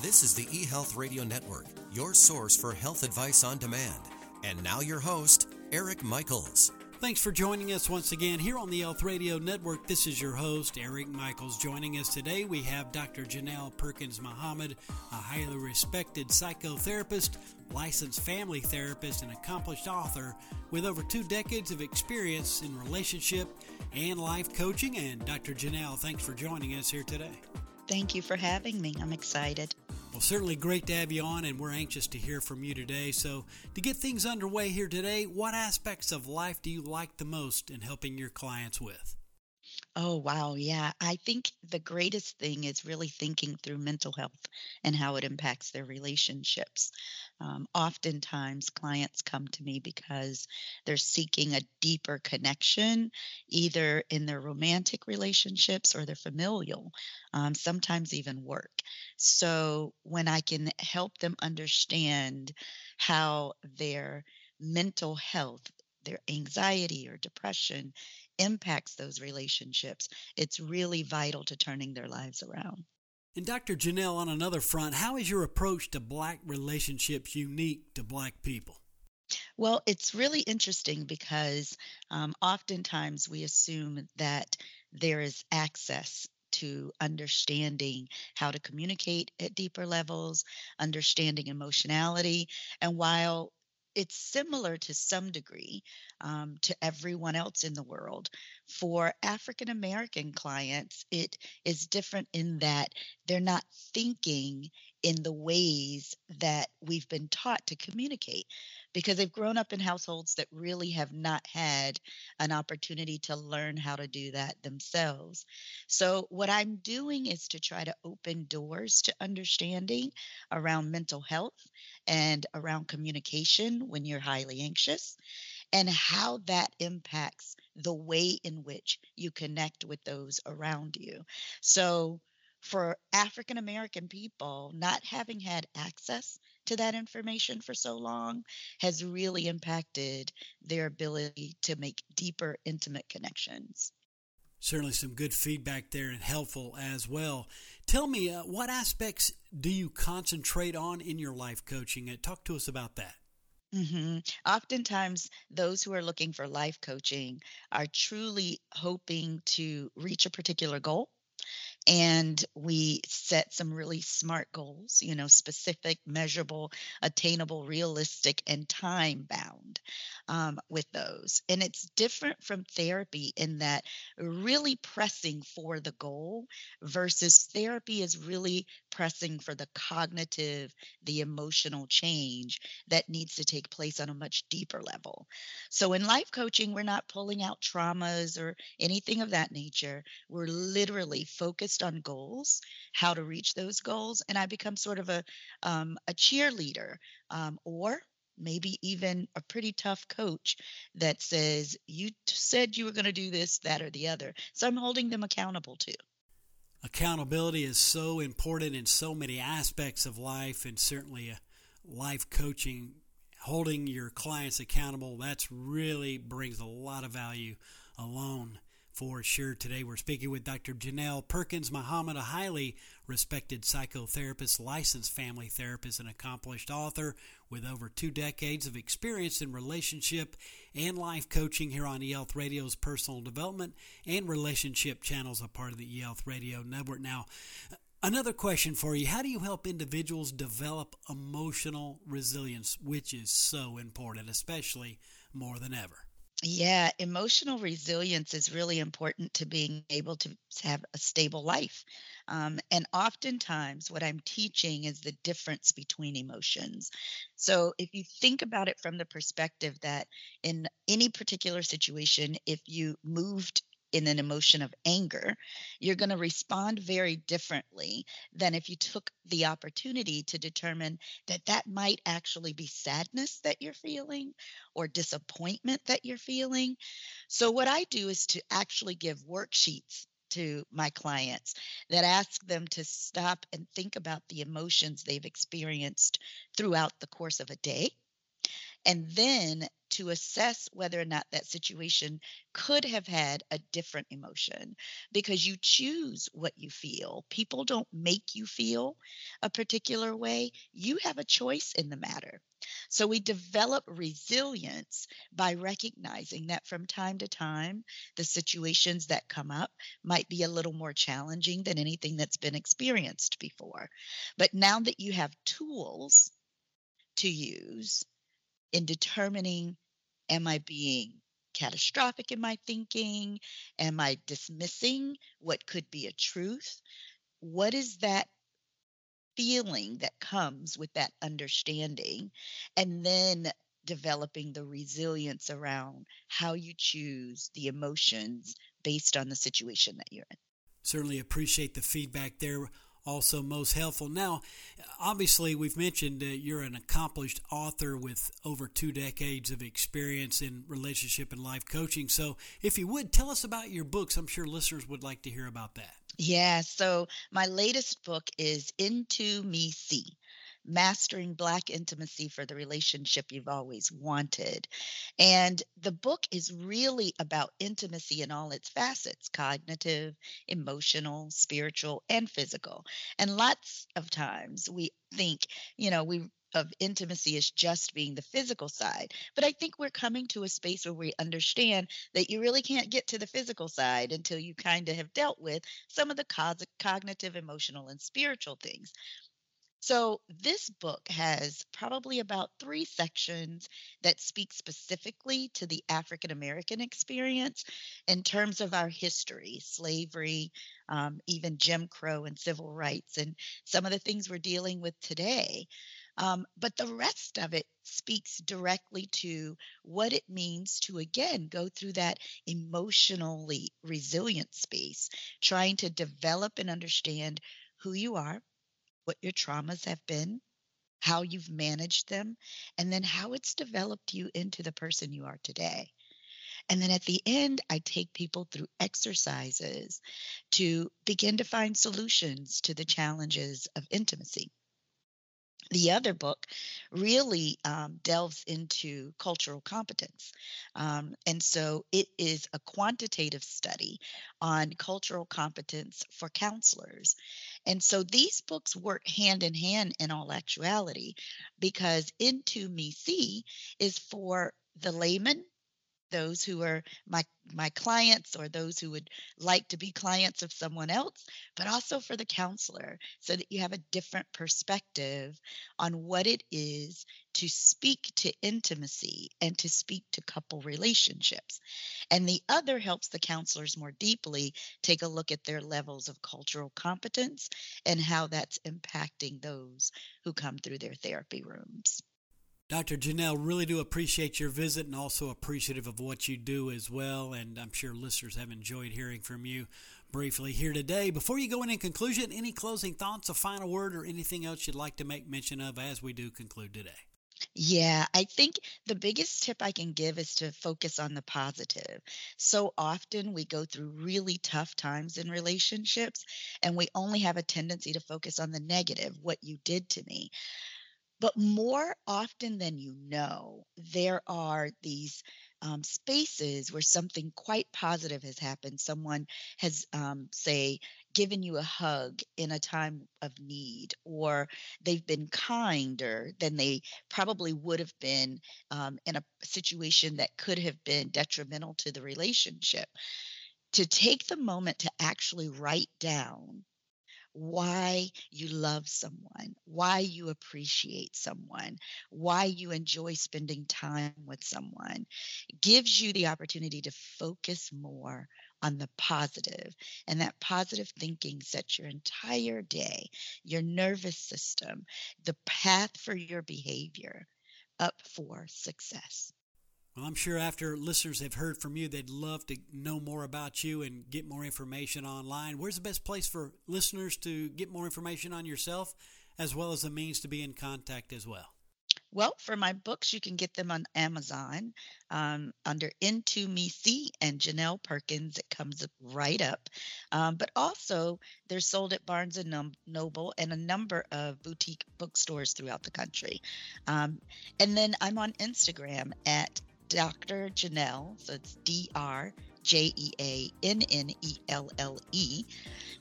This is the eHealth Radio Network, your source for health advice on demand. And now your host, Eric Michaels. Thanks for joining us once again here on the Health Radio Network. This is your host, Eric Michaels. Joining us today, we have Dr. Jeannelle Perkins Muhammad, a highly respected psychotherapist, licensed family therapist, and accomplished author with over two decades of experience in relationship and life coaching. And Dr. Jeannelle, thanks for joining us here today. Thank you for having me. I'm excited. Well, certainly great to have you on, and we're anxious to hear from you today. So, to get things underway here today, what aspects of life do you like the most in helping your clients with? Oh, wow. Yeah. I think the greatest thing is really thinking through mental health and how it impacts their relationships. Um, oftentimes, clients come to me because they're seeking a deeper connection, either in their romantic relationships or their familial, um, sometimes even work. So, when I can help them understand how their mental health their anxiety or depression impacts those relationships, it's really vital to turning their lives around. And Dr. Jeannelle, on another front, how is your approach to black relationships unique to black people? Well, it's really interesting because um, oftentimes we assume that there is access to understanding how to communicate at deeper levels, understanding emotionality. And while it's similar to some degree um, to everyone else in the world. For African American clients, it is different in that they're not thinking in the ways that we've been taught to communicate because they've grown up in households that really have not had an opportunity to learn how to do that themselves. So, what I'm doing is to try to open doors to understanding around mental health and around communication when you're highly anxious and how that impacts the way in which you connect with those around you. So, for African American people, not having had access to that information for so long has really impacted their ability to make deeper, intimate connections. Certainly, some good feedback there and helpful as well. Tell me, uh, what aspects do you concentrate on in your life coaching? Uh, talk to us about that. Mm-hmm. Oftentimes, those who are looking for life coaching are truly hoping to reach a particular goal and we set some really smart goals you know specific measurable attainable realistic and time bound um, with those. And it's different from therapy in that really pressing for the goal versus therapy is really pressing for the cognitive the emotional change that needs to take place on a much deeper level. So in life coaching we're not pulling out traumas or anything of that nature. We're literally focused on goals, how to reach those goals, and I become sort of a um, a cheerleader, um, or maybe even a pretty tough coach that says you said you were going to do this, that, or the other. So I'm holding them accountable to. Accountability is so important in so many aspects of life, and certainly uh, life coaching holding your clients accountable that's really brings a lot of value alone for sure. Today we're speaking with Dr. Jeannelle Perkins Muhammad, a highly respected psychotherapist, licensed family therapist, and accomplished author with over two decades of experience in relationship and life coaching here on eHealth Radio's personal development and relationship channels, a part of the eHealth Radio Network. Now, Another question for you How do you help individuals develop emotional resilience, which is so important, especially more than ever? Yeah, emotional resilience is really important to being able to have a stable life. Um, and oftentimes, what I'm teaching is the difference between emotions. So, if you think about it from the perspective that in any particular situation, if you moved in an emotion of anger, you're going to respond very differently than if you took the opportunity to determine that that might actually be sadness that you're feeling or disappointment that you're feeling. So, what I do is to actually give worksheets to my clients that ask them to stop and think about the emotions they've experienced throughout the course of a day and then to assess whether or not that situation could have had a different emotion because you choose what you feel. People don't make you feel a particular way. You have a choice in the matter. So we develop resilience by recognizing that from time to time, the situations that come up might be a little more challenging than anything that's been experienced before. But now that you have tools to use in determining am I being catastrophic in my thinking? Am I dismissing what could be a truth? What is that feeling that comes with that understanding? And then developing the resilience around how you choose the emotions based on the situation that you're in. Certainly appreciate the feedback there also most helpful. Now, obviously, we've mentioned that you're an accomplished author with over two decades of experience in relationship and life coaching. So, if you would tell us about your books, I'm sure listeners would like to hear about that. Yeah, so my latest book is Into Me See Mastering Black Intimacy for the Relationship You've Always Wanted. And the book is really about intimacy in all its facets cognitive, emotional, spiritual, and physical. And lots of times we think, you know, we of intimacy is just being the physical side. But I think we're coming to a space where we understand that you really can't get to the physical side until you kind of have dealt with some of the cognitive, emotional, and spiritual things. So, this book has probably about three sections that speak specifically to the African American experience in terms of our history, slavery, um, even Jim Crow and civil rights, and some of the things we're dealing with today. Um, but the rest of it speaks directly to what it means to, again, go through that emotionally resilient space, trying to develop and understand who you are what your traumas have been, how you've managed them, and then how it's developed you into the person you are today. And then at the end, I take people through exercises to begin to find solutions to the challenges of intimacy. The other book really um, delves into cultural competence. Um, and so it is a quantitative study on cultural competence for counselors. And so these books work hand in hand in all actuality because Into Me See is for the layman those who are my my clients or those who would like to be clients of someone else but also for the counselor so that you have a different perspective on what it is to speak to intimacy and to speak to couple relationships. And the other helps the counselors more deeply take a look at their levels of cultural competence and how that's impacting those who come through their therapy rooms Dr. Jeannelle, really do appreciate your visit and also appreciative of what you do as well. And I'm sure listeners have enjoyed hearing from you briefly here today. Before you go in, in conclusion, any closing thoughts, a final word, or anything else you'd like to make mention of as we do conclude today? Yeah, I think the biggest tip I can give is to focus on the positive. So often we go through really tough times in relationships and we only have a tendency to focus on the negative, what you did to me. But more often than you know, there are these um, spaces where something quite positive has happened. Someone has, um, say, given you a hug in a time of need, or they've been kinder than they probably would have been um, in a situation that could have been detrimental to the relationship. To take the moment to actually write down why you love someone, why you appreciate someone, why you enjoy spending time with someone, gives you the opportunity to focus more on the positive. And that positive thinking sets your entire day, your nervous system, the path for your behavior up for success. Well, I'm sure after listeners have heard from you, they'd love to know more about you and get more information online. Where's the best place for listeners to get more information on yourself, as well as the means to be in contact as well? Well, for my books, you can get them on Amazon um, under Into Me See and Jeannelle Perkins. It comes right up. Um, but also, they're sold at Barnes and Noble and a number of boutique bookstores throughout the country. Um, and then I'm on Instagram at Dr. Jeannelle. So it's D R J E A N N E L L E.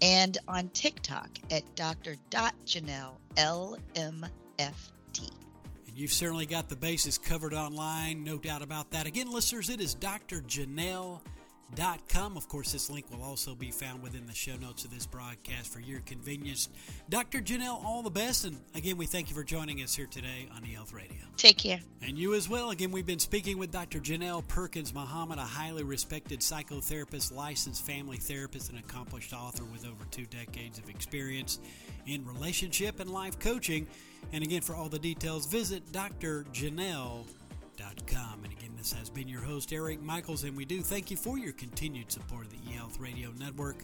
And on TikTok at Dr. Jeannelle L M F T. You've certainly got the bases covered online, no doubt about that. Again, listeners, it is Dr. Jeannelle com. Of course, this link will also be found within the show notes of this broadcast for your convenience. Dr. Jeannelle, all the best. And again, we thank you for joining us here today on eHealth Radio. Take care. And you as well. Again, we've been speaking with Dr. Jeannelle Perkins Muhammad, a highly respected psychotherapist, licensed family therapist, and accomplished author with over two decades of experience in relationship and life coaching. And again, for all the details, visit And again, this has been your host, Eric Michaels, and we do thank you for your continued support of the eHealth Radio Network.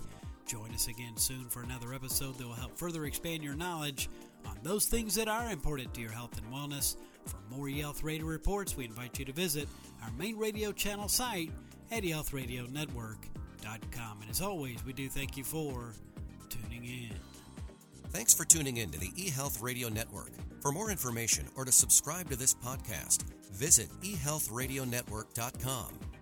Join us again soon for another episode that will help further expand your knowledge on those things that are important to your health and wellness. For more eHealth Radio reports, we invite you to visit our main radio channel site at eHealthRadioNetwork.com. And as always, we do thank you for tuning in. Thanks for tuning in to the eHealth Radio Network. For more information or to subscribe to this podcast, visit eHealthRadioNetwork.com